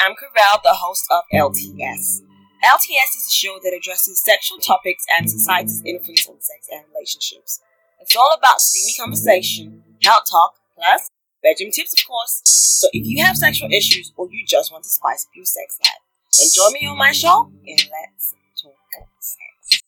I'm Corral, the host of LTS. Mm. LTS is a show that addresses sexual topics and society's influence on sex and relationships. It's all about steamy conversation, health talk, plus bedroom tips, of course. So if you have sexual issues or you just want to spice up your sex life, then join me on my show and let's talk sex.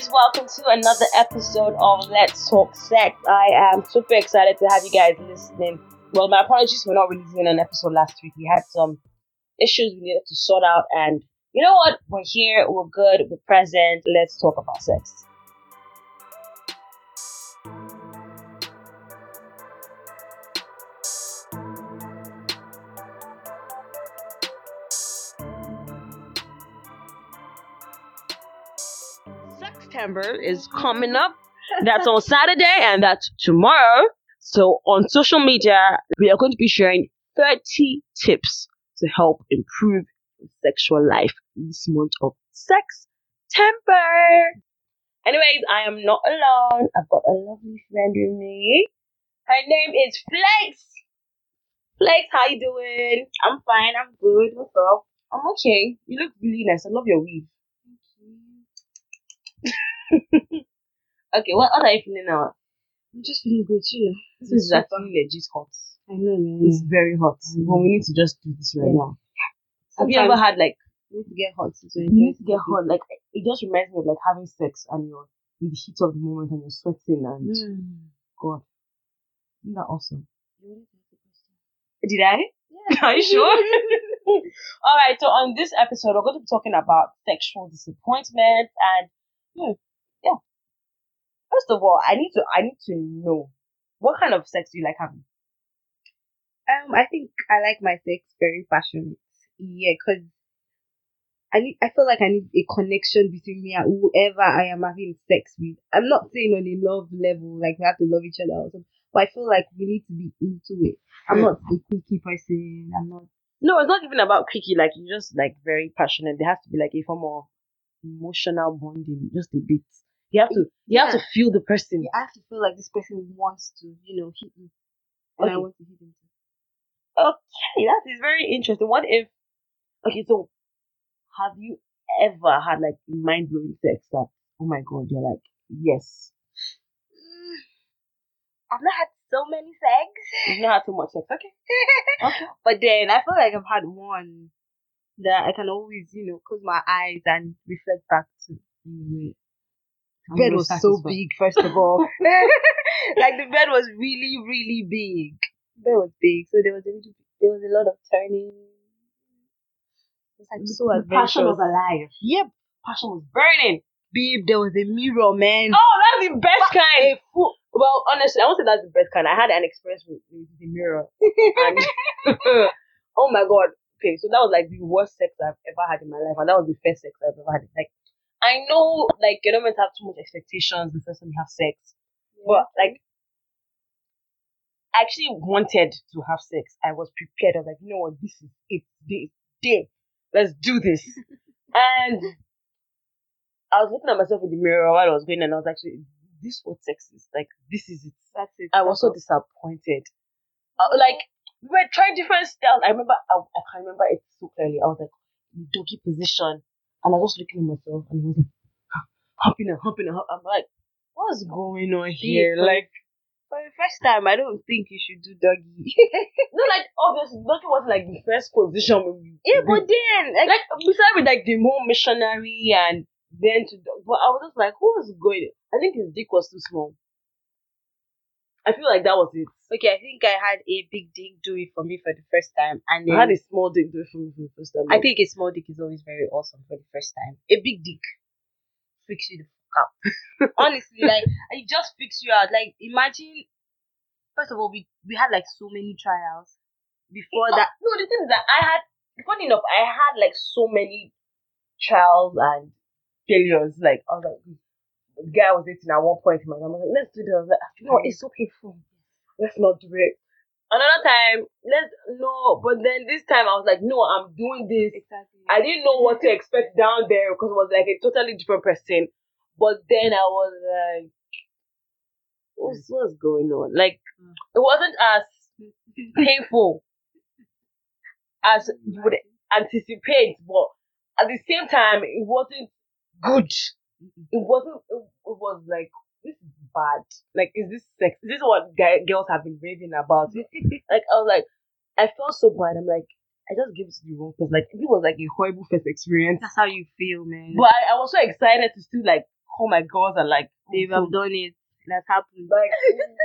Guys, welcome to another episode of Let's Talk Sex. I am super excited to have you guys listening. Well, my apologies for not releasing an episode last week. We had some issues we needed to sort out, and you know what? We're here, we're good, we're present. Let's talk about sex. September is coming up. That's on Saturday and that's tomorrow. So on social media, we are going to be sharing 30 tips to help improve sexual life this month of sex temper. Anyways, I am not alone. I've got a lovely friend with me. Her name is Flex. Flex, how you doing? I'm fine. I'm good. What's up? I'm okay. You look really nice. I love your weave. okay, what, what are you feeling now? I'm just feeling good, you know. This is actually legit hot. I know, man. It's very hot. But we need to just do this right Yeah. now. Have you ever had like You need to get hot to enjoy you need to get hot? Like it just reminds me of like having sex and you're in the heat of the moment and you're sweating and Mm. God. Isn't that awesome? You wanted to ask a question? Did I? Yeah. Are you sure? Alright, so on this episode we're going to be talking about sexual disappointment and hmm. First of all, I need to I need to know what kind of sex do you like having? Um, I think I like my sex very passionate. Yeah, cause I need. I feel like I need a connection between me and whoever I am having sex with. I'm not saying on a love level, like we have to love each other or something, but I feel like we need to be into it. I'm not a quickie person. I'm not. No, it's not even about quickie. Like you're just like very passionate. There has to be like a form of emotional bonding, just a bit. You have to you have to feel the person. I have to feel like this person wants to, you know, hit me, and I Okay. want to hit him. Okay, that is very interesting. What if okay, so have you ever had like mind blowing sex that oh my god, you're like, yes. I've not had so many sex. You've not had so much sex. Okay. Okay. But then I feel like I've had one that I can always, you know, close my eyes and reflect back to. I'm bed was so big, first of all. like the bed was really, really big. The bed was big, so there was a little, there was a lot of turning. It was like so The passion was alive. Yep, Passion was burning. babe. There was a mirror, man. Oh, that's the best kind. Well, honestly, I won't say that's the best kind. I had an experience with, with the mirror, and oh my god. Okay, so that was like the worst sex I've ever had in my life, and that was the first sex I've ever had. Like, I know, like, you don't meant to have too much expectations the first time you have sex, but like, I actually wanted to have sex. I was prepared. I was like, you know what, this is it. This day, let's do this. and I was looking at myself in the mirror while I was going, and I was actually, this is what sex is. Like, this is it. that's it. I was so disappointed. Uh, like we were trying different styles. I remember I, I can remember it so clearly. I was like doggy position, and I was just looking at myself, and I was like ah, humping and humping and humping. I'm like, what's going on here? Like, for the first time. I don't think you should do doggy. no, like obviously, doggy was like the first position we. yeah, but then like, like beside with like the more missionary and then to dog- but I was just like, who was going? I think his dick was too small. I feel like that was it. okay, I think I had a big dick do it for me for the first time, and then I had a small dick do it for me for the first time. I think a small dick is always very awesome for the first time. A big dick freaks you the fuck out. Honestly, like it just freaks you out. Like imagine, first of all, we we had like so many trials before Oh, that. no, the thing is that I had, funny enough, I had like so many trials and failures. Like, I was like, guy I was dating at one point in my life. I was like, let's do this. Like, you know, it's so painful. Let's not do it. Another time, let's no, but then this time I was like, no, I'm doing this. Exactly. I didn't know what to expect down there because it was like a totally different person. But then I was like, what's, what's going on? Like, Mm. it wasn't as painful as you would anticipate, but at the same time, it wasn't good. It wasn't, it, it was like, this is bad. Like, is this sex? Is this what guy, girls have been raving about? like, I was like, I felt so bad. I'm like, I just gave it to the wrong person. Like, it was like a horrible first experience. That's how you feel, man. But I, I was so excited to still like call my girls and like They've oh, done it. That's happened. like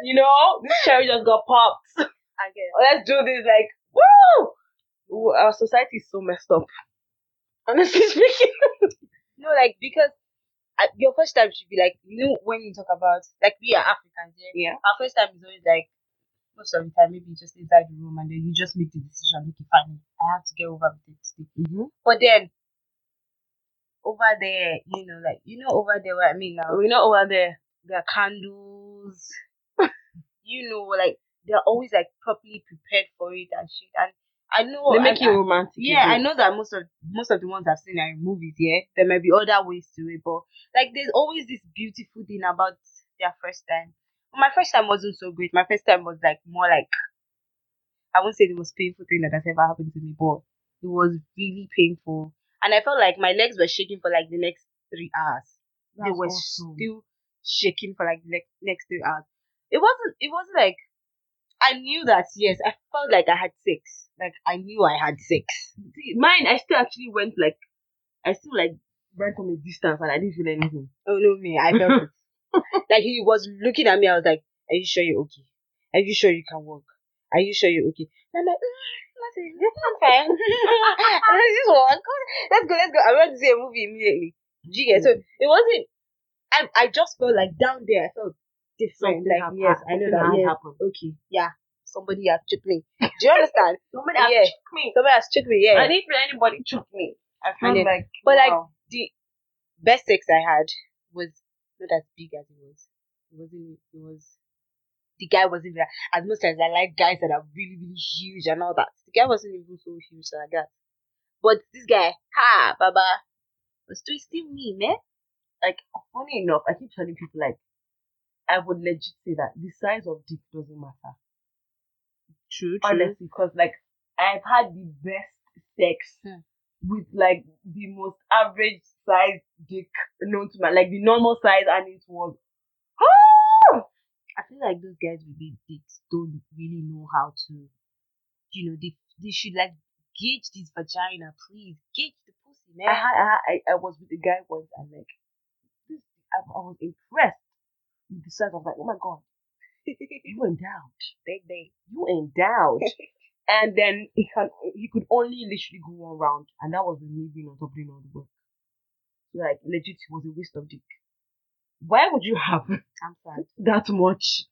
you know this cherry just got popped. I guess. Let's do this like woo! Ooh, Our society is so messed up. Honestly speaking, No, like because your first time should be like you know when you talk about like we are Africans, yeah. yeah. Our first time is always like most of the time maybe just inside the room and then you just make the decision. Okay, fine. I have to get over with it. today. Mm-hmm. But then over there, you know, like you know over there what I mean now. We know over there. There are candles. you know, like they're always like properly prepared for it and shit. And I know they make and you romantic. yeah, I know that most of most of the ones I've seen are in movies. Yeah, there might be other ways to it, but like there's always this beautiful thing about their first time. My first time wasn't so great. My first time was like more like I won't say the most painful thing that has ever happened to me, but it was really painful, and I felt like my legs were shaking for like the next three hours. they were awesome. still shaking for like the next next three hours. It wasn't. It wasn't like I knew that. Yes, I felt like I had sex. Like I knew I had sex. See, mine, I still actually went like, I still like went from a distance and I didn't feel anything. Oh no, me, I felt it. Like he was looking at me. I was like, "Are you sure you're okay? Are you sure you can walk? Are you sure you're okay?" And I'm like, "Mm, "Nothing. I'm fine." I just walk. Let's go. Let's go. I went to see a movie immediately. Do you get? So it wasn't. I I just felt like down there. I felt different. Something like hap- yes, I know that. Yes, happened. okay, yeah. Somebody has tricked me. Do you understand? Somebody has has Yeah. me. Somebody has tricked me. Yeah. I didn't feel anybody took me. I felt it- like, but, like, the best sex I had was not as big as it was. It wasn't. It was. The guy wasn't there. As much as I like guys that are really, really huge and all that, the guy wasn't even so huge like that. But this guy, ha, Baba, was still me, man. like funny enough, I keep telling people like I would legit say that the size of dick doesn't matter. True, true. Honestly, because like I've had the best sex Hmm. with like the most average size dick known to man, like the normal size, and it was ah! I feel like those guys with big dicks don't really know how to, you know, they they should like gauge this vagina, please gauge the pussy, man. I, I, I I was with a guy once and like this, I, I was impressed the size. I was like, oh my god, you endowed. big, big. you endowed. and then he can he could only literally go one round, and that was with me being on top doing all the work. Like legit, it was a waste of dick. Why would you have that much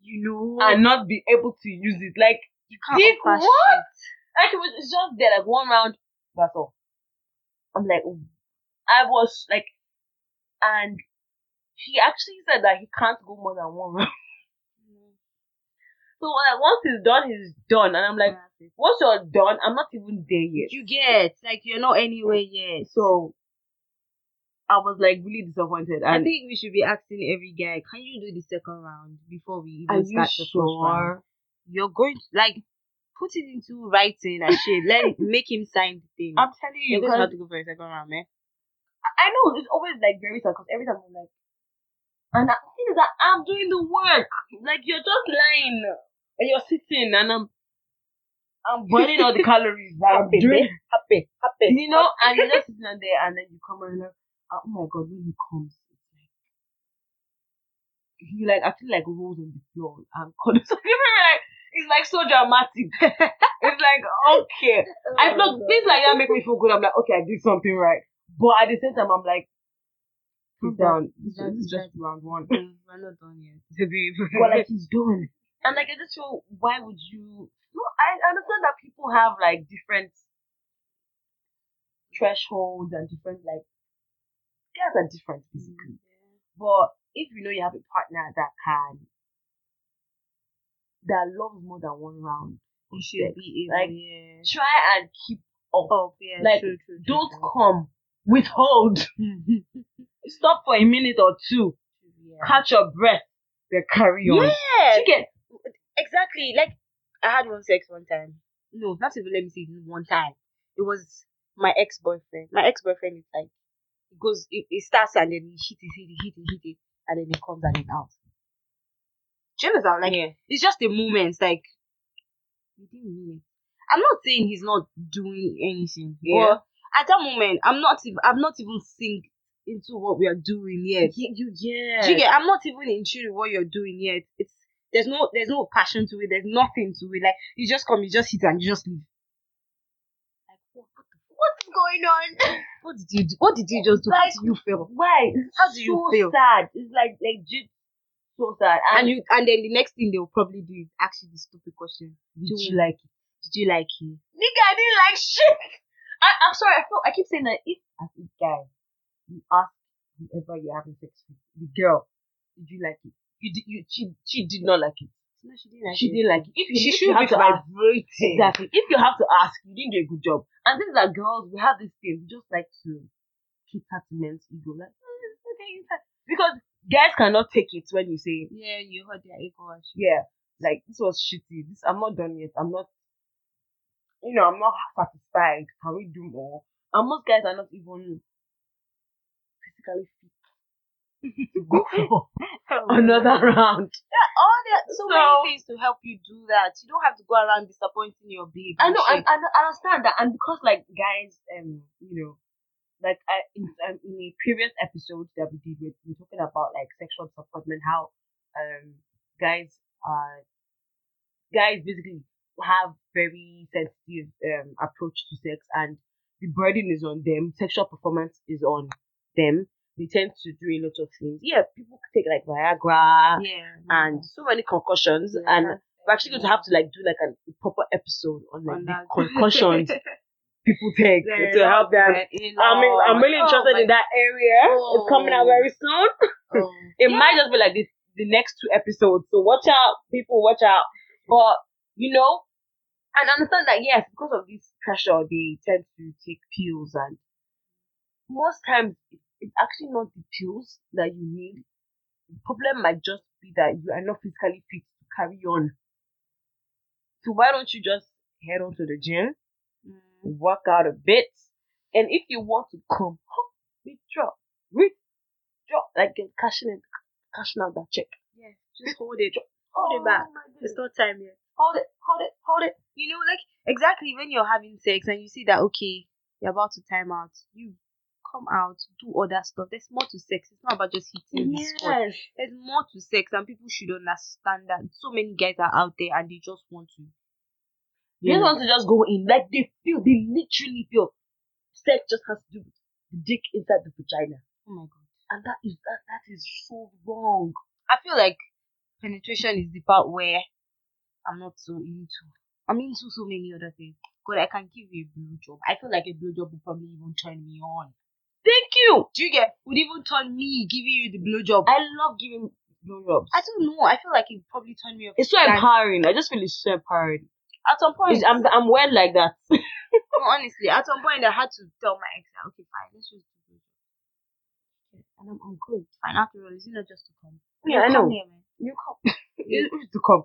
You know, and not be able to use it? Like you can't dick what? shit. like it was it's just there like one round. That's all. I'm like, oh. I was like, and he actually said that he can't go more than one round. So like once he's done, he's done, and I'm like, once you're done, I'm not even there yet. you get like you're not anywhere yet. So I was like really disappointed. I think we should be asking every guy, can you do the second round before we even start the first round? sure? You're going to like put it into writing and shit. Let make him sign the thing. I'm telling you, You're going to have to go for a second round, man. I know it's always like very sad because every time I'm like, and the thing is that I'm doing the work. Like you're just lying and you're sitting and I'm I'm burning all the calories that I'm Happy, doing. Happy, happy. You know, and you're just sitting there and then you come and like, oh my god, when he comes, it's like he like actually like rolls on the floor and so like it's like so dramatic. it's like okay. Oh I feel things like that make me feel good. I'm like, okay, I did something right. But at the same time, I'm like, he's down. This down. is just round one. Mm, We're not done yet. but like he's done. And like I just feel, why would you? No, I understand that people have like different thresholds and different like guys are different basically. But if you know you have a partner that can that loves more than one round, You should be able, like yeah. try and keep up. Oh, yeah, like, true, true, true, Don't come withhold. Stop for a minute or two. yeah. Catch your breath. Then carry on. Yeah, get exactly. Like I had one sex one time. No, not even let me say one time. It was my ex boyfriend. My ex boyfriend is like it goes it, it starts and then he hit it, hit it, hit it, hit it, and then it comes and it out. Do you understand? Like yeah. it's just a moment. Like you didn't mean it. I'm not saying he's not doing anything. Yeah. But at that moment, I'm not. Even, I'm not even synced into what we are doing yet. You, you yeah. Do you get? I'm not even in tune with what you're doing yet. It's there's no there's no passion to it. There's nothing to it. Like you just come, you just hit, and you just leave. Like what? what what's going on? What did you do? What did you just do? How Like, do you feel? Why? How do you so feel? sad. It's like like just so sad. And you and then the next thing they'll probably do is ask you the stupid question. Did you like it? Did you like it? nigga, I didn't like shit. I, I'm sorry. I feel I keep saying that if as a guy you ask whoever you're having sex with, the girl, did you like it? You did. You she she did not like it. No, she didn't like it. She it. didn't like it. If you, She if should you have be to ask, vibrating. exactly. If you have to ask, you didn't do a good job. And things like girls, we have this thing. We just like to cater to men's ego, like "Eh, okay, because guys cannot take it when you say Yeah, you heard their ego. yeah, like this was shitty. This I'm not done yet. I'm not, you know, I'm not satisfied. Can we do more? And most guys are not even physically fit to go for another round. Yeah, all that so, So- many things to help you do that. You don't have to go around disappointing your babe. I know, I. I I understand that, and because like guys, um, you know, like I in, um, in a previous episode that we did, we we were talking about like sexual disappointment, how um guys are guys basically have very sensitive um approach to sex, and the burden is on them. Sexual performance is on them. They tend to do a lot of things. Yeah, people take like Viagra yeah, and so many concussions, Yeah, and we're actually going to have to like do like a proper episode on like on the concussions people take There to help them. I mean, I'm really Oh interested in that area. It's coming out Oh. very soon. Oh. It Yeah. might just be like this the next two episodes. So watch out, people, watch out. But you know, and understand that yes, because of this pressure, they tend to take pills, and most times it's actually not the pills that you need. The problem might just be that you are not physically fit to carry on. So why don't you just head on to the gym, Mm. work out a bit, and if you want to come, withdraw, withdraw, like cashing in, cashing out that check. Yeah, just hold it. Hold it back. Oh It's goodness. not time yet. Hold it, hold it, hold it. You know, like exactly when you're having sex and you see that okay, you're about to time out, you come out, do other stuff. There's more to sex. It's not about just hitting the spot. There's more to sex, and people should understand that. So many guys are out there and they just want to. They don't want to just go in. Like they feel, they literally feel sex just has to do with the dick inside the vagina. Oh my god. And that is that that is so wrong. I feel like penetration is the part where I'm not so into. I'm into so many other things. God, I can give you a blowjob. I feel like a blowjob would probably even turn me on. You. Do you get? Would even turn me giving you the blowjob. I love giving blowjobs. I don't know. I feel like it probably turned me off. It's so Like, empowering. I just feel it's so empowering. At some point, It's, I'm I'm weird like that. no, honestly, at some point, I had to tell my ex, that, okay, fine, let's just do blowjob. And I'm, I'm good. Fine, after all, is it not just to come? Yeah, I Come know. here. You come. you to come.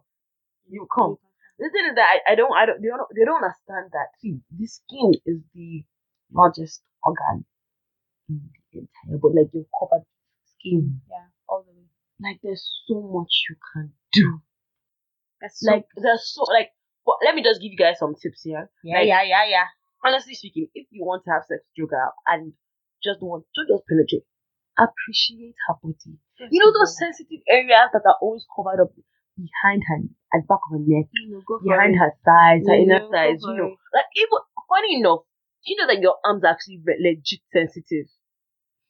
You come. The thing is that I, I don't I don't they don't they don't understand that. See, the skin is the largest organ in the entire body. Like you covered skin. Mm. Yeah, all the way. Like there's so much you can do. That's so, Like there's so like. But let me just give you guys some tips here. yeah, like- yeah, yeah, yeah. Honestly speaking, if you want to have sex with your girl and just want to just penetrate, appreciate her body. You know those sensitive areas that are always covered up behind her at the back of her neck. you know, go behind her thighs, her inner thighs, you know. Like even funny enough, you know that your arms are actually legit sensitive.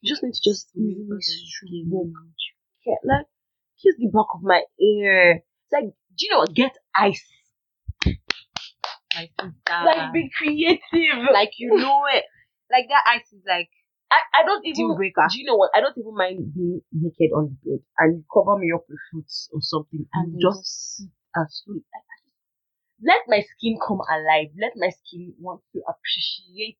You just need to just Really easily skin, stroke. you know. Yeah, like kiss the back of my ear. It's like, do you know what? Get ice. Like be creative. like you know it. Like that ice is like I, I don't even breaker. do you know what? I don't even mind being naked on the bed and you cover me up with fruits or something and then just as soon I, I just let my skin come alive. Let my skin want to appreciate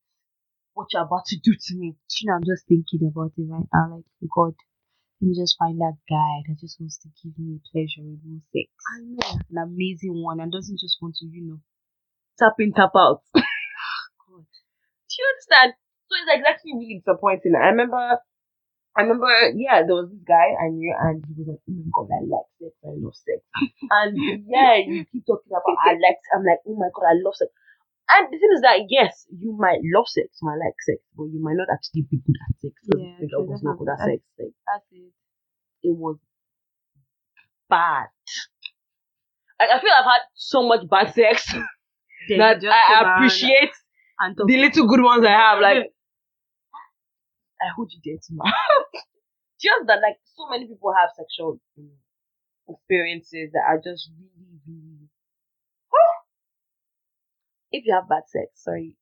what you're about to do to me. you know, I'm just thinking about it right now. Like, God, let me just find that guy that just wants to give me pleasurable sex. I know. An amazing one and doesn't just want to, you know, Tap in, tap out. God. Do you understand? So it's like actually really disappointing. I remember, I remember, yeah, there was this guy I knew, and he was like, "Oh my god, I like sex, I love sex," and yeah, you keep talking about I like. I'm like, "Oh my god, I love sex." And the thing is that yes, you might love sex, you might like sex, but you might not actually be good at sex. Yeah, the girl was not good at sex. Like, That's it. it was bad. Like, I feel I've had so much bad sex Then that I appreciate and the little good ones I have. Like, I hold you dear to my Just that, like, so many people have sexual experiences that are just really. If you have bad sex, sorry,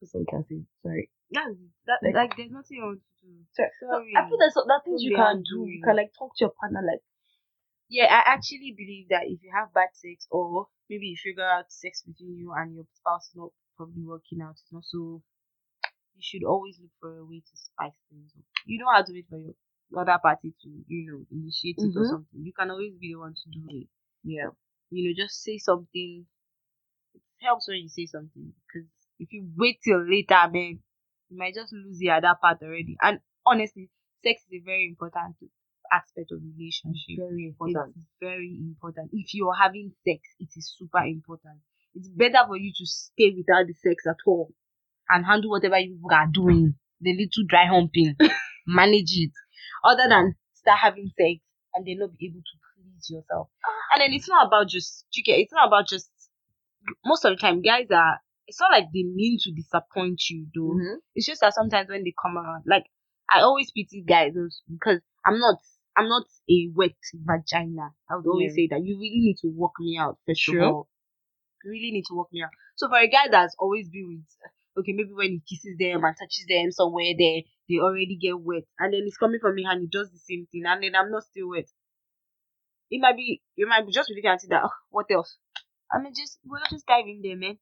that's all we can say. Sorry. That's, that, Like- like, there's nothing you want to do. Sorry. Sorry. I feel there's some- there things you be can do. You can like talk to your partner, like, Yeah, I actually believe that if you have bad sex or maybe you figure out sex between you and your spouse is not probably working out, it's not so you should always look for a way to spice things up. You know how have to wait for your other party to, you know, initiate it or Mhm. something. You can always be the one to do it. yeah. You know, just say something. Helps when you say something because if you wait till later, man, you might just lose the other part already. And honestly, sex is a very important aspect of relationship. Very important. It's very important. If you're having sex, it is super important. It's better for you to stay without the sex at all and handle whatever you are doing. The little dry humping. Manage it. Other than start having sex and then not be able to please yourself. Ah. And then it's not about just you get it's not about just most of the time guys are it's not like they mean to disappoint you though Mhm. it's just that sometimes when they come around, like I always pity guys because I'm not I'm not a wet vagina. I would always Yeah. say that you really need to work me out for sure. You really need to work me out. So for a guy that's always been with okay, maybe when he kisses them and touches them somewhere they they already get wet and then he's coming from me and he does the same thing and then I'm not still wet. It might be you might be just looking at it that "Ugh, what else? I mean just we'll just dive in there, man.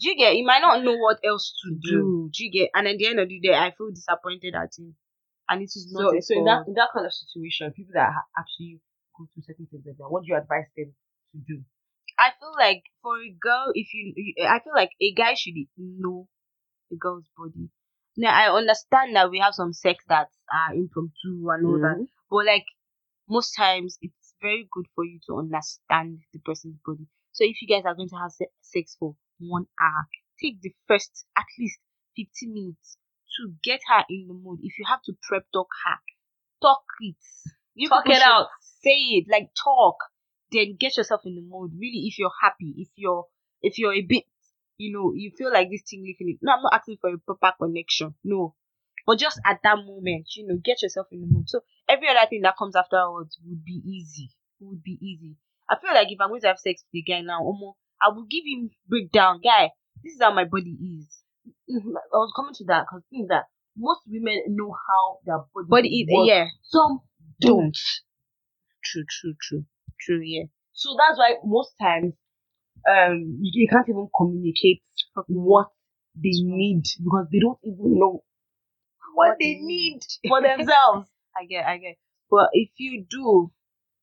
Do you get? You might not know what else to do. Do you get? And at the end of the day, I feel disappointed at him, and it is not. his so in that in that kind of situation, people that ha- actually go through certain things like that, what do you advise them to do? I feel like for a girl, if you, I feel like a guy should know a girl's body. Now I understand that we have some sex that are impromptu and all that, Mhm. but like most times, it's very good for you to understand the person's body. So if you guys are going to have se- sex for one hour, take the first at least 15 minutes to get her in the mood. If you have to prep talk her, talk it. You Talk it out. Say it like talk. Then get yourself in the mood. Really, if you're happy, if you're if you're a bit, you know, you feel like this thing leaking. No, I'm not asking for a proper connection. No, but just at that moment, you know, get yourself in the mood. So every other thing that comes afterwards would be easy. Would be easy. I feel like if I'm going to have sex with a guy now, Omo, I will give him breakdown. Guy, this is how my body is. Mhm. I was coming to that because think that most women know how their body, Body is works. yeah. Some don't. Don't. True, true, true, true. Yeah. So that's why most times um you, you can't even communicate what they need because they don't even know what, they need for themselves. I get, I get. But if you do,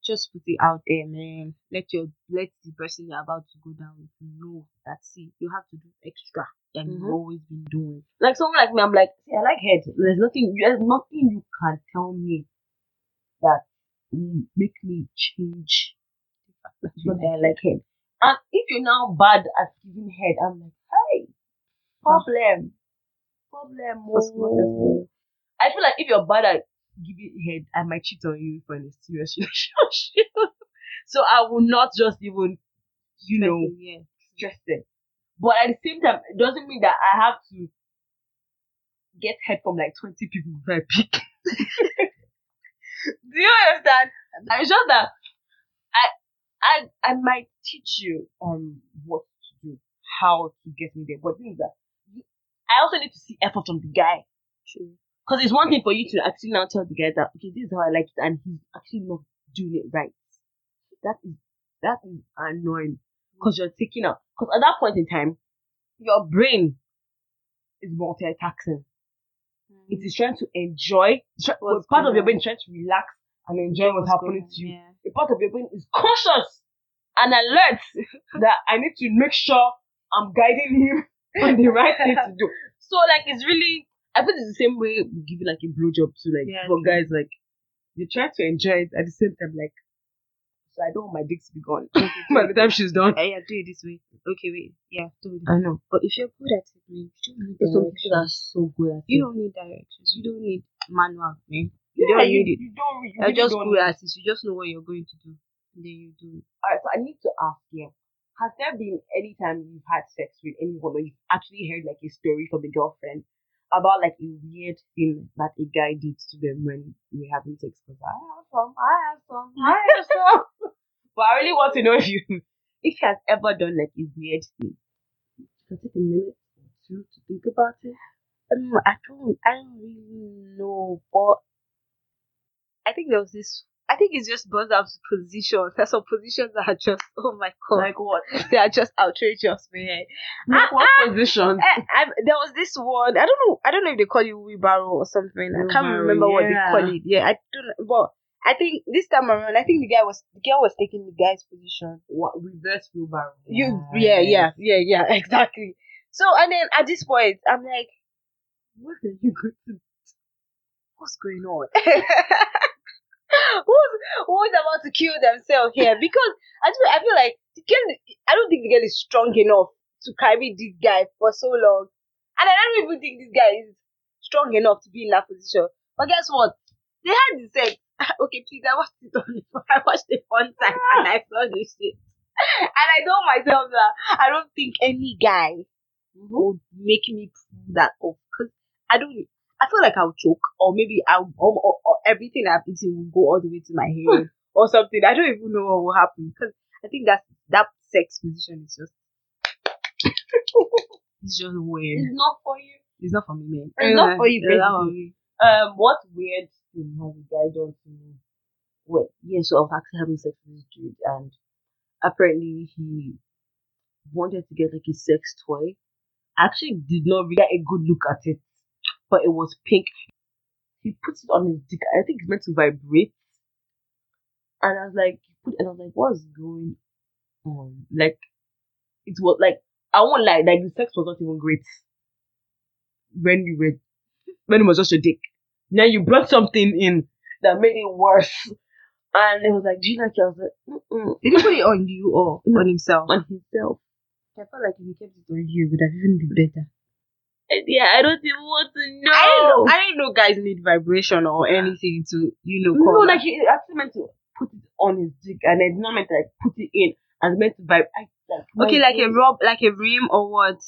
just put it out there, man. Let your let the person you're about to go down with know that see you have to do extra than Mhm. you've always been doing. like someone like me, I'm like, see, I like head. There's nothing, there's nothing you can tell me that will make me change because I like head. And if you're now bad at giving head, I'm like, hey, problem, problem. Oh. I feel like if you're bad at giving head, I might cheat on you for a serious relationship. so I will not just even, you know, yeah. stress it. But at the same time, it doesn't mean that I have to get head from like 20 people before I pick. Do you understand? It's just that I I I might teach you um what to do, how to get me there. But the thing is that I also need to see effort from the guy. True. Because it's one thing for you to actually now tell the guy that okay, this is how I like it, and he's actually not doing it right. That is that is annoying because you're taking out. Because at that point in time, your brain is multitasking. It mm. is trying to enjoy. try- What's part of your brain is trying to relax and enjoy what's happening to you. Yeah. A part of your brain is conscious and alert that I need to make sure I'm guiding him on the right thing to do. So like it's really I feel it's the same way we give you like a blowjob to like Yeah, for guys like you try to enjoy it at the same time like so I don't want my dick to be gone by the time she's done. Yeah, yeah, do it this way. Okay, wait. Yeah, do it. I know. But if you're good at it, man, you don't need There's some people are directions. so good at You it. don't need directions. You don't need manual, man. You Yeah, don't you, need it. you don't you You're really just don't good at it. You just know what you're going to do. And then you do it. Alright, so I need to ask you, has there been any time you've had sex with anyone or you've actually heard like a story from a girlfriend about like a weird thing that a guy did to them when we were having sex? Because I have some, I have some, I have some. but I really want to know if you if you have ever done like a weird thing. Can take a minute or two to think about it. Um, I don't, I don't really know, but I think there was this. I think it's just boils down to position. There's some positions that are just, oh my god, Like what? they are just outrageous, man. Like what ah. position? I, I, there was this one. I don't know. I don't know if they call it wheelbarrow or something. I can't remember what they call it. Yeah, I don't. know. But I think this time around, I think the guy was the girl was taking the guy's position. What reverse wheelbarrow? You, yeah, yeah, yeah, yeah, exactly. So and then at this point, I'm like, What are you going to what's going on? who's who's about to kill themselves here? Because I feel, I feel like the girl, I don't think the girl is strong enough to carry this guy for so long, and I don't even think this guy is strong enough to be in that position. But guess what? They had the sex. Okay, please, I watched it on. I watched it one time and I saw this shit, and I told myself that I don't think any guy mm-hmm. would make me pull that off because I don't. I feel like I'll choke, or maybe I'll um, or, or everything I've eaten will go all the way to my head or something. I don't even know what will happen because I think that that sex position is just it's just weird. It's not for you. It's not for me, man. It's not for you, It's not for me. Um, what weird thing has a guy done to me? Well, yeah, so I was actually having sex with this dude, and apparently he wanted to get like a sex toy. I actually did not really get a good look at it, but it was pink. He puts it on his dick. I think it's meant to vibrate. And I was like, he put, and I was like, what's going on? Like, it was like, I won't lie, like the sex was not even great when you were when it was just your dick. Now you brought something in that made it worse. And it was like, do you like it? I was like, mm-mm. Did he put it on you or on himself? on himself. I felt like if he kept it on you, it would have even been better. Yeah, I don't even want to know. I didn't know. I didn't know guys need vibration or anything to you know. no, like he actually meant to put it on his dick, and it's not meant to like put it in, and meant to vibe. I, like, okay, like a rub, like a rim or what?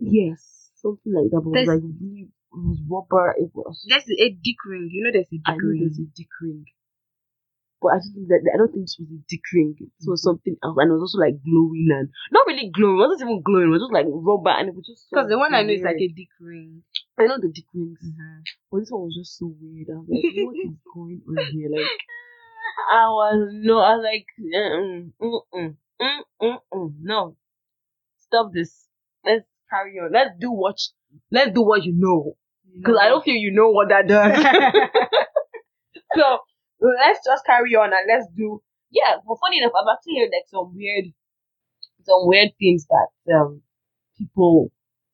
yes, something like that. But it was like it was rubber. It was. There's a dick ring. You know, there's a I dick know ring. there's a dick ring. But I think that I don't think this was a dick ring. This was something else, and it was also like glowing and not really glowing. It wasn't even glowing. It was just like rubber, and it was just so Because the one I know is like a dick ring. I know the dick rings, Mm-hmm. but this one was just so weird. I was like, what is going on here? Like, I was no, I was like, mm mm mm mm mm no, stop this. Let's carry on. Let's do what. Let's do what you know, because I don't feel you know what that does. so let's just carry on and let's do yeah but funny enough i've actually heard like some weird some weird things that um people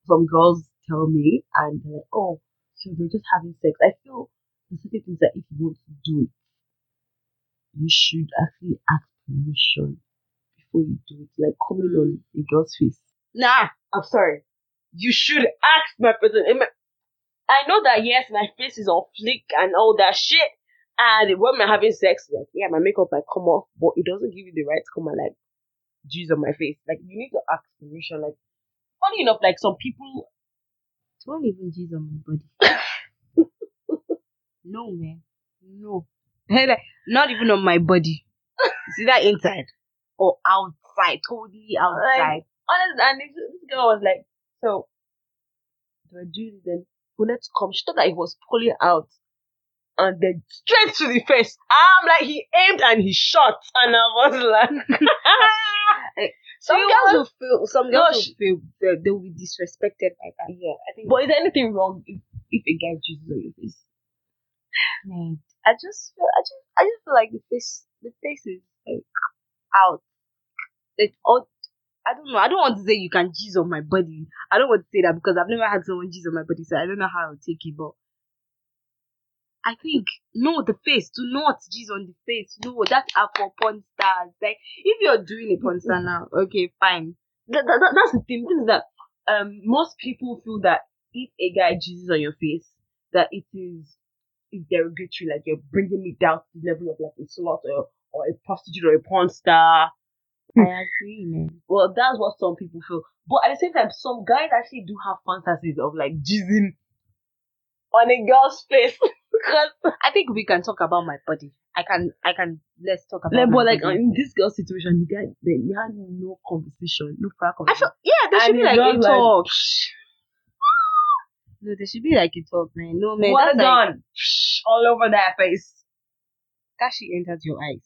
some girls tell me and like, oh so they're just having sex i feel there's certain things that if you want to do it you should actually ask permission before you do it like coming on a girl's face Nah. i'm sorry you should ask my person I know that yes, my face is on flick and all that shit. And when we're having sex, like yeah, my makeup might come off, but it doesn't give you the right to come and like juice on my face. Like you need to ask permission. Like funny enough, like some people Don't even jizz on my body. no, man. No. Like, Not even on my body. See that inside or outside? Totally outside. honestly, and this, this girl was like, so do I do this then? bullet come. She thought that it was pulling out. And then straight to the face. I'm like, he aimed and he shot. And I was like, Some girls will feel. Some girls will feel they, they will be disrespected by that. yeah. I think. But is there anything wrong if, if a guy Jesus on your face? man, I just feel. I just. I just feel like the face. The face is like out. Like all. I don't know. I don't want to say you can jizz on my body. I don't want to say that because I've never had someone jizz on my body, so I don't know how I'll take it. But I think no, the face. Do not jizz on the face. No, that's up for porn stars. Like if you're doing a porn star now, okay, fine. that, that, that- that's the thing. The thing is that um most people feel that if a guy jizzes on your face, that it is is derogatory, like you're bringing me down to the level of like a slut or, or a prostitute or a porn star. I agree, man. Well, that's what some people feel. But at the same time, some guys actually do have fantasies of like jizzing on a girl's face. because I think we can talk about my body. I can. I can. Let's talk about. like, my but like body. in this girl situation, the guy they, he had no conversation, no prior I conversation. feel yeah, there And should be like a like, talk. No, there should be like a talk, man. No, man. a that's like, gun all over that face. that shit enters your eyes.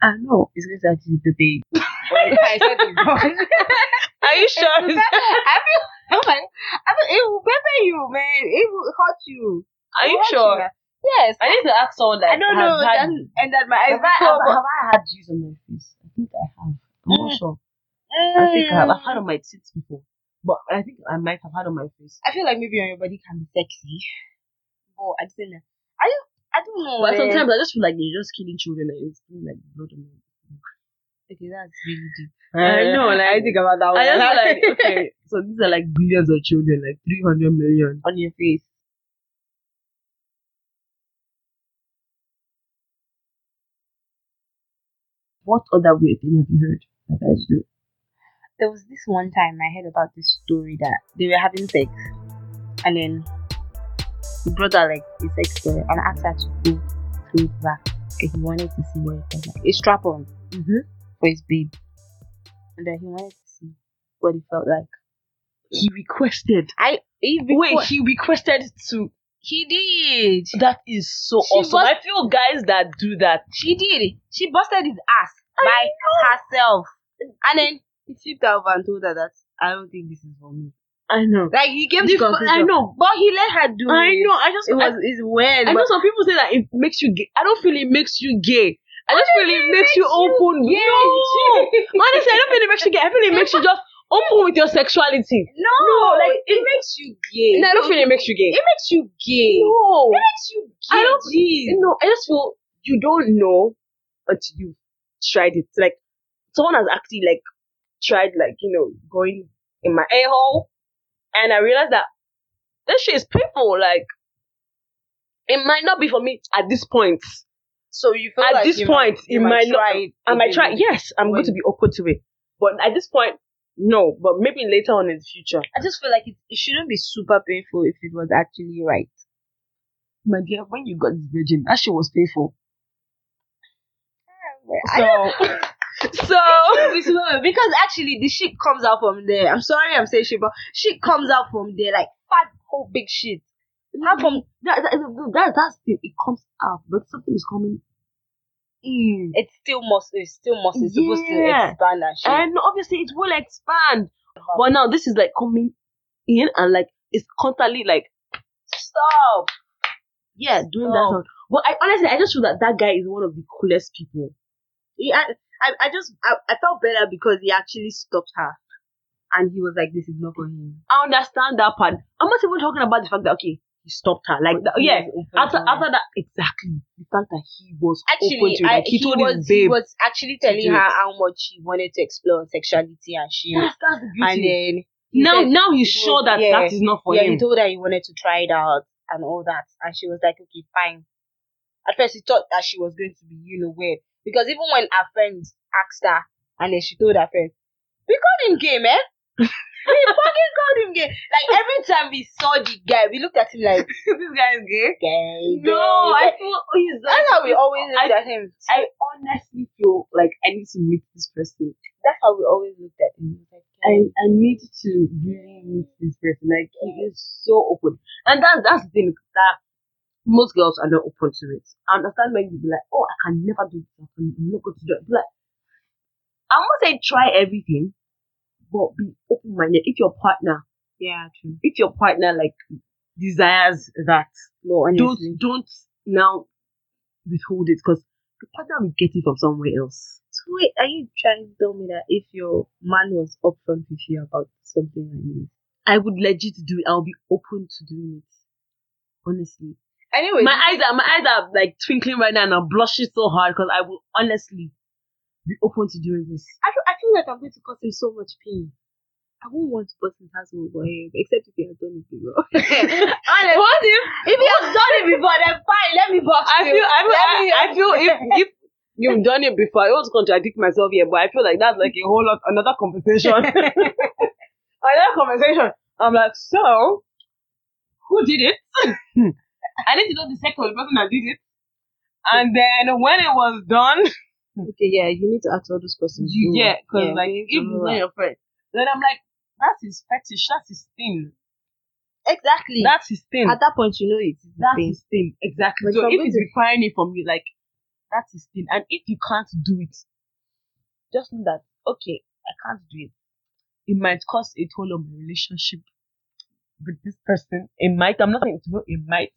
I know. It's going to actually baby. I said the gun. Are you sure? I feel. I feel it will pepper you, man. It will hurt you. Are you sure? Yes. I need to ask someone that I don't know. Had, and, and that my eyes have, I, have, have I had juice on my face? I think I have. I'm not Mm. sure. I think I have. I've Mm. had on my tits before, but I think I might have had on my face. I feel like maybe on your body can be sexy, but I don't know. I I don't know. But man. sometimes I just feel like you're just killing children and it's feeling like blood on my okay, that's really deep. I know, like- I think about that one. I just like okay, so these are like billions of children, like three hundred million. on your face. What other weird thing have you heard that guys do? There was this one time I heard about this story that they were having sex, and then he brought out like a sex toy and asked her to go through it back, and he wanted to see what it was like. A strap on Mm-hmm. for his babe, and then he wanted to see what it felt like. He requested. I he Wait, he requested to. He did. That is so She awesome. was- I feel guys that do that. She did. She busted his ass by herself, and then he flipped over and told her that I don't think this is for me. I know. Like he came The conclusion, I know. but he let her do I it. know. I just It I- was it's weird. I know some people say that it makes you gay. I don't feel it makes you gay. I just feel it makes you open. No, honestly, I don't feel it makes you gay. I feel it makes you just open with your sexuality. No, No, like like, it makes you gay. No, I don't feel it makes you gay. It makes you gay. No, It makes you gay. I don't- Jeez. no, I just feel you don't know until you've tried it. Like someone has actually like tried like you know going in my a hole, and I realized that this shit is painful. Like it might not be for me at this point. So you feel At like this point, might, it might not- try it I might try. Yes, I'm going to be open to it. But at this point, no. But maybe later on in the future. I just feel like it, it shouldn't be super painful if it was actually right. My dear, when you got this virgin, that shit was painful. Ah, I So, so because actually the shit comes out from there. I'm sorry I'm saying shit, but shit comes out from there like fat whole big shit. Not mm-hmm. from that, that, that, that's the, it comes out, but something is coming in. it's still muscle it's still muscle it's supposed to expand and shit. And obviously, it will expand. Uh-huh. But now this is like coming in and like it's constantly like Stop. yeah doing that. Stop. Sound. But I honestly, I just feel that that guy is one of the coolest people. I, I, I just I, I felt better because he actually stopped her. And he was like, This is not for him. I understand that part. I'm not even talking about the fact that okay, he stopped her. Like that, yeah. After after that, exactly the fact that he was actually, open to it. I, Like, he, told was, his babe. he was actually telling her it. how much he wanted to explore sexuality and she That's that's the and then he now said- now he's it sure was- that yeah, that is not for yeah, him. he told her he wanted to try it out and all that, and she was like, "Okay, fine." At first, he thought that she was going to be, you know, weird because even when her friends asked her, and then she told her friends, "We called him gay, man. We fucking called him gay." Like every time we saw the guy, we looked at him like, this guy is gay. "Gay, No, gay, I feel he's like, That's how we always looked at him. I honestly feel like I need to meet this person. That's how we always looked at him. Like, I, I need to really meet this person. Like he is so open, and that's that's the thing that most girls are not open to it. I understand when you be like, oh, I can never do this. I I'm not going to do it. Be like, I won't say try everything, but be open minded. If your partner, Yeah, true. if your partner like desires that, No, don't don't now withhold it because the partner will get it from somewhere else. So wait, are you trying to tell me that if your man was upfront with you about something like this? I would legit do it. I'll be open to doing it. Honestly. Anyway, my eyes are my eyes are like twinkling right now and I'm blushing so hard because I will honestly be open to doing this. I feel, I feel like I'm going to cause him so much pain. I won't want to bust his ass over him, except if he has done it before. Honestly, What if if he has done it before, then fine, let me bust I you. feel I feel I, me- I feel if if you've done it before, I want to contradict myself here, but I feel like that's like a whole lot another conversation. another conversation. I'm like, so who did it? I need to know the second person that did it. And then when it was done, Hmm. okay, yeah, you need to ask all those questions. you get because Yeah, like if it's not your friend, then I'm like, that's his fetish, that's his thing. exactly That's his thing. at that point, you know it's his That's thing. his thing. Exactly. Like, so if I'm if going he's to- requiring it from you, like that's his thing. And if you can't do it, just know that okay, I can't do it. It might cost a toll on my relationship with this person. It might. I'm not saying it will. It might.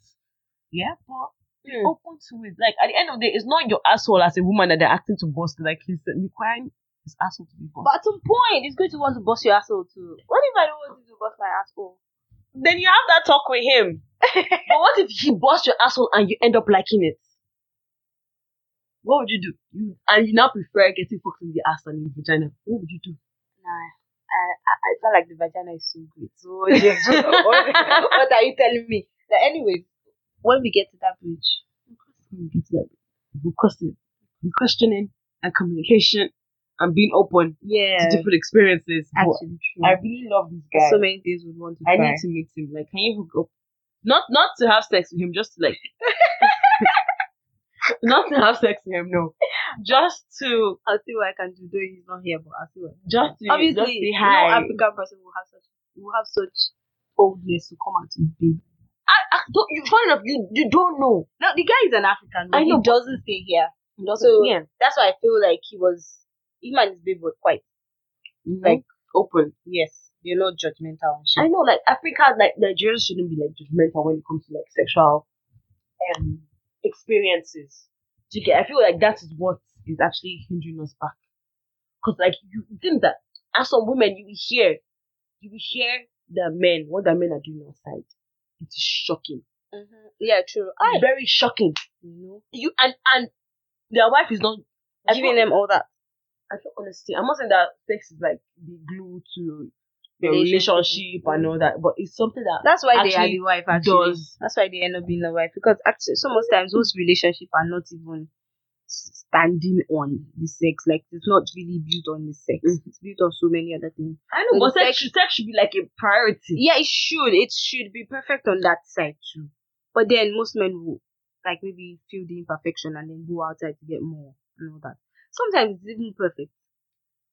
Yeah, but Hmm. open to it. Like at the end of the day, it's not your asshole as a woman that they're acting to bust. Like he's requiring his asshole to be bust. But at some point, he's going to want to bust your asshole too. What if I don't want you to bust my asshole? then you have that talk with him. but what if he busts your asshole and you end up liking it? What would you do? You and you now prefer getting fucked in the ass than in the vagina. What would you do? Nah, I, I, I feel like the vagina is so great. So, what, what are you telling me? But anyways, when we get to that bridge, we get to that, we'll questioning and communication and being open yeah, to different experiences. Actually true. I really love this guy. so many things would want to I try. need to meet him. Like, can you hook up? Not not to have sex with him, just like. not to have sex with him, no. Just to I'll see what I can do. Though he's not here, but I'll see what. Just to obviously, just no. African person will have such will have such boldness to come out to his baby. I, I don't, you, funny enough, you, you don't know. No, the guy is an African. I know, He doesn't stay here. So, yeah. That's why I feel like he was. Him and his baby were quite Like, open. yes. They're not judgmental and shit. I know, like, Africa, like, Nigerians shouldn't be, like, judgmental when it comes to, like, sexual um, experiences. Do you get? I feel like that is what is actually hindering us back. Because, like, you think that as some women, you will hear, you will hear the men, what the men are doing outside. It is shocking. Mhm. Yeah, true. I very shocking. you know You and and their wife is not giving them all that. I feel honesty. I'm not saying that sex is like the glue to the Relationship. relationship and all that, but it's something that That's why they are the wife. Actually, does. that's why they end up being the wife because actually, so most times those relationships are not even standing on the sex. Like it's not really built on the sex. Mhm. It's built on so many other things. I know, But but sex, sex- should- sex should be like a priority. Yeah, it should. It should be perfect on that side too. But then most men will like maybe feel the imperfection and then go outside to get more and all that. Sometimes it's even perfect.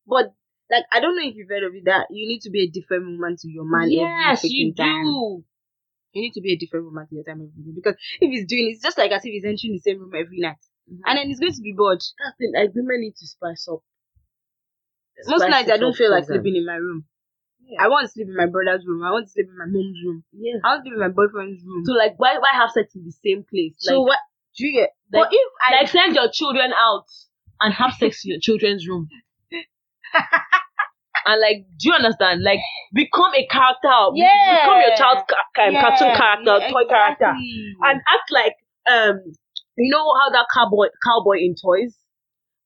But like I don't know if you've heard of it that you need to be a different woman to your man yes, every you time. do. You need to be a different woman to your time every day. Because if he's doing it's just like as if he's entering the same room every night. And then he's going to be bored. That's the like women need to spice up. Most nights I don't feel like sometimes. sleeping in my room. Yeah. I want to sleep in my brother's room. I want to sleep in my mom's room. yeah. I want to sleep in my boyfriend's room. So like, why why have sex in the same place? So what do you get? like- but if I like send your children out and have sex in your children's room. and like, do you understand? Like, become a character. Yeah. Become your child's ca- ca- Yeah, cartoon character, yeah, toy character, and act like um, you know how that cowboy cowboy in toys,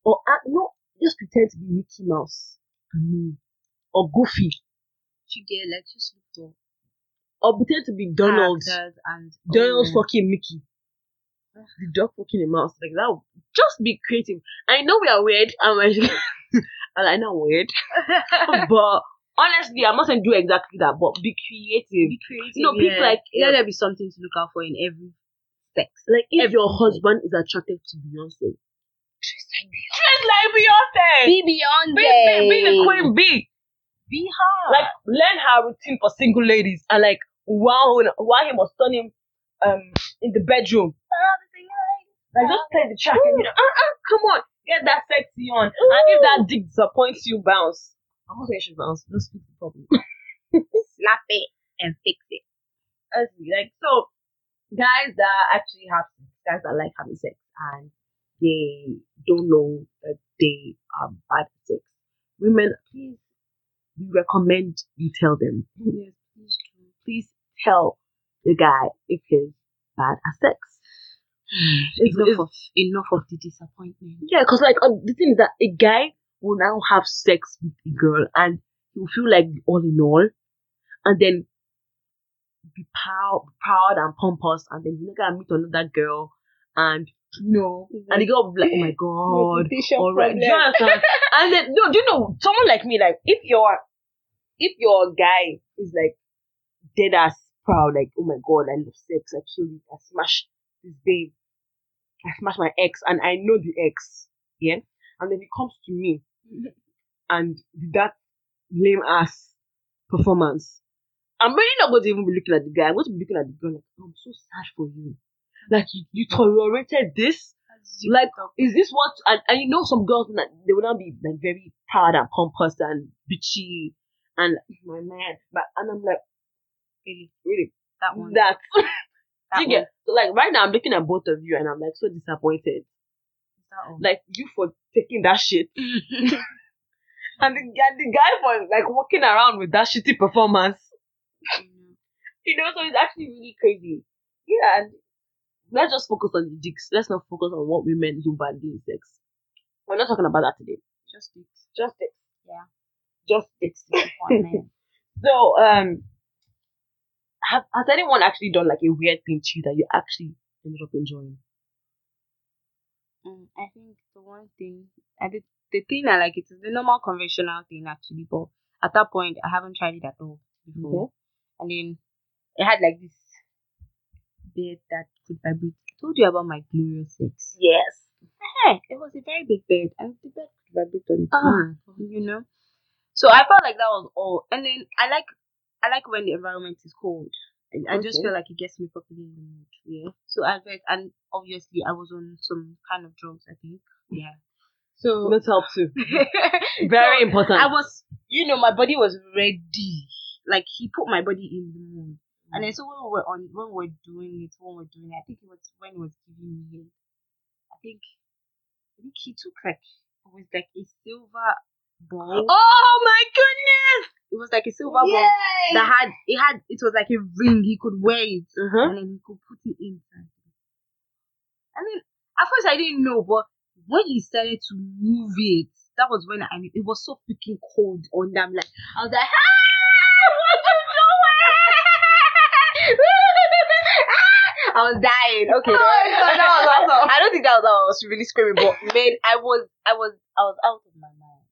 or act no, just pretend to be Mickey Mouse, mm, or Goofy, get like just look or pretend to be Donald. and Donald oh, fucking Mickey. The dog fucking a mouse. Like that. Just be creative. I know we are weird. and we're I know weird. but honestly, not saying do exactly that, but be creative. be creative. You know, people yeah. like- let there be something to look out for in every sex. Like if Everything. your husband is attracted to Beyonce. Dress like Beyonce. Be beyond Be, be, be the queen bee. Be her. Like learn her routine for single ladies and like while while he was turning um in the bedroom. Like just play the track and you know, uh, uh, come on, get that sexy on. And if that dick disappoints you, bounce. I'm not saying she bounce. Just fix the problem. slap it and fix it. Honestly, like so, guys that actually have sex, guys that like having sex and they don't know that they are bad at sex. Women, please, we recommend you tell them. Yes, please do. Please tell the guy if he's bad at sex. It's- enough it's- of enough of the disappointment. Yeah, because like uh, the thing is that a guy will now have sex with a girl and he'll feel like all in all, and then be proud, proud and pompous, and then you gonna meet another girl, and you know, and the girl will be like, oh my god, all right, do you understand? and then no, do you know someone like me, like if your if your guy is like dead ass proud, like oh my god, I love sex, I killed it, I smashed this babe, I smashed my ex, and I know the ex, yeah, and then he comes to me and that lame ass performance. I'm really not going to even be looking at the guy. I'm going to be looking at the girl like, oh, I'm so sad for you. Like you, you tolerated this. Like, is this what? And, and you know, some girls that they will not be like very proud and pompous and bitchy and oh, my man. But and I'm like, Really, really that one. that. that you get so like right now I'm looking at both of you and I'm like so disappointed. Like you for taking that shit and the, and the guy for like walking around with that shitty performance. You know, so it's actually really crazy. Yeah, and let's just focus on the dicks. Let's not focus on what women do badly in sex. We're not talking about that today. Just it. Just dicks. Yeah. Just dicks. So, um, have, has anyone actually done like a weird thing to you that you actually ended up enjoying? Mm, I think the one thing, I did, the thing I like it is the normal conventional thing actually, but at that point I haven't tried it at all before. And then it had like this bed that could vibrate. I told you about my glorious sex. Yes. Hey, it was a very big bed, and the bed could vibrate on its Ah. own, you know. So I felt like that was all. And then I like, I like when the environment is cold. I, I just feel like it gets me properly in the mood. Yeah. So I read, and obviously I was on some kind of drugs. I think. Yeah. So Let's help too. Very So, important. I was, you know, my body was ready. Like he put my body in the mood. And then so when we were on, when we were doing it, when we were doing it, I think it was when he was giving me. I think, I think he took like it was like a silver ball. Oh my goodness! It was like a silver ball that had it had it was like a ring. He could wear it, Uh-huh. and then he could put it inside. I mean, at first I didn't know, but when he started to move it, that was when I knew it was so freaking cold on them. Like I was like, ah, I was dying. Okay, Oh, that, that was awesome. I don't think that was I was really screaming, but man, I was, I was, I was out of my mind.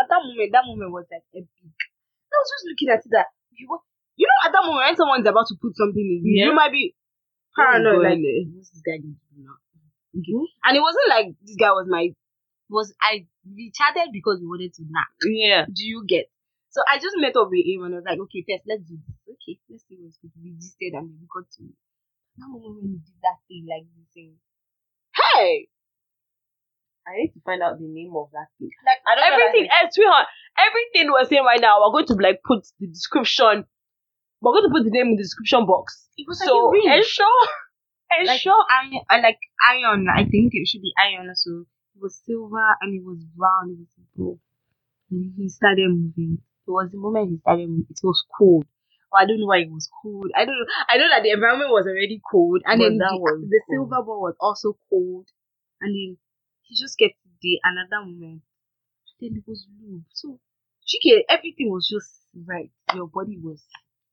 At that moment, that moment was like epic. I was just looking at it that you, you know, at that moment when someone's about to put something in you, Yeah. you might be paranoid. going Like, what's this guy going to do now? Okay. And it wasn't like this guy was my was I we chatted because we wanted to knock. Yeah. Do you get? So I just met up with him and I was like, okay, first let's do this. Okay, let's see what's good. We registered and then we got to that moment when he did that thing like this thing. Hey! I need to find out the name of that thing. Like I don't Everything, know. eh, sweetheart, everything we're saying right now, we're going to like put the description. We're going to put the name in the description box. It was like So a ring. ensure, like ensure. iron, uh, like iron. I think it should be iron. So it was silver and it was brown. It was blue. And he started moving. It was the moment he started moving. It was cold. Well, I don't know why it was cold. I don't know. I know that the environment was already cold, and But then the, the silver ball was also cold. And then he just kept the another moment. Then it was lube. So, Chike, everything was just right. Your body was.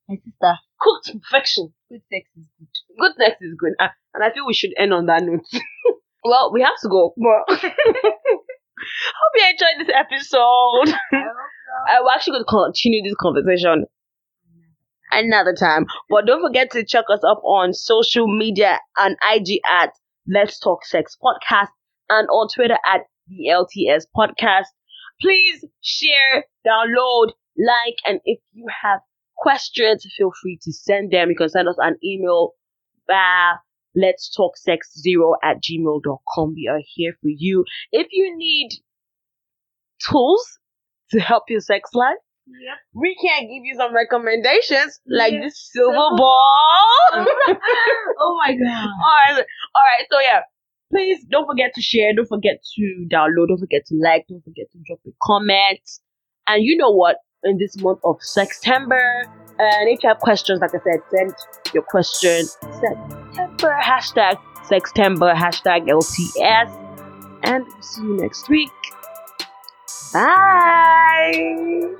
My sister, cooked perfection. good sex is good. Good sex is good. Ah, and I feel we should end on that note. well, we have to go. But hope you enjoyed this episode. I hope so. I will actually going to continue this conversation another time. But don't forget to check us up on social media and IG at Let's Talk Sex Podcast and on Twitter at the LTS Podcast. Please share, download, like. And if you have questions, feel free to send them. You can send us an email via let's talk sex zero at gmail.com. We are here for you. If you need tools to help your sex life, Yep. we can't give you some recommendations like Yeah. this silver ball. oh my god. all right, all right. So yeah, please don't forget to share. Don't forget to download. Don't forget to like. Don't forget to drop a comment. And you know what? In this month of September, and if you have questions, like I said, send your question. Sextember hashtag Sextember hashtag LTS. And we'll see you next week. Bye.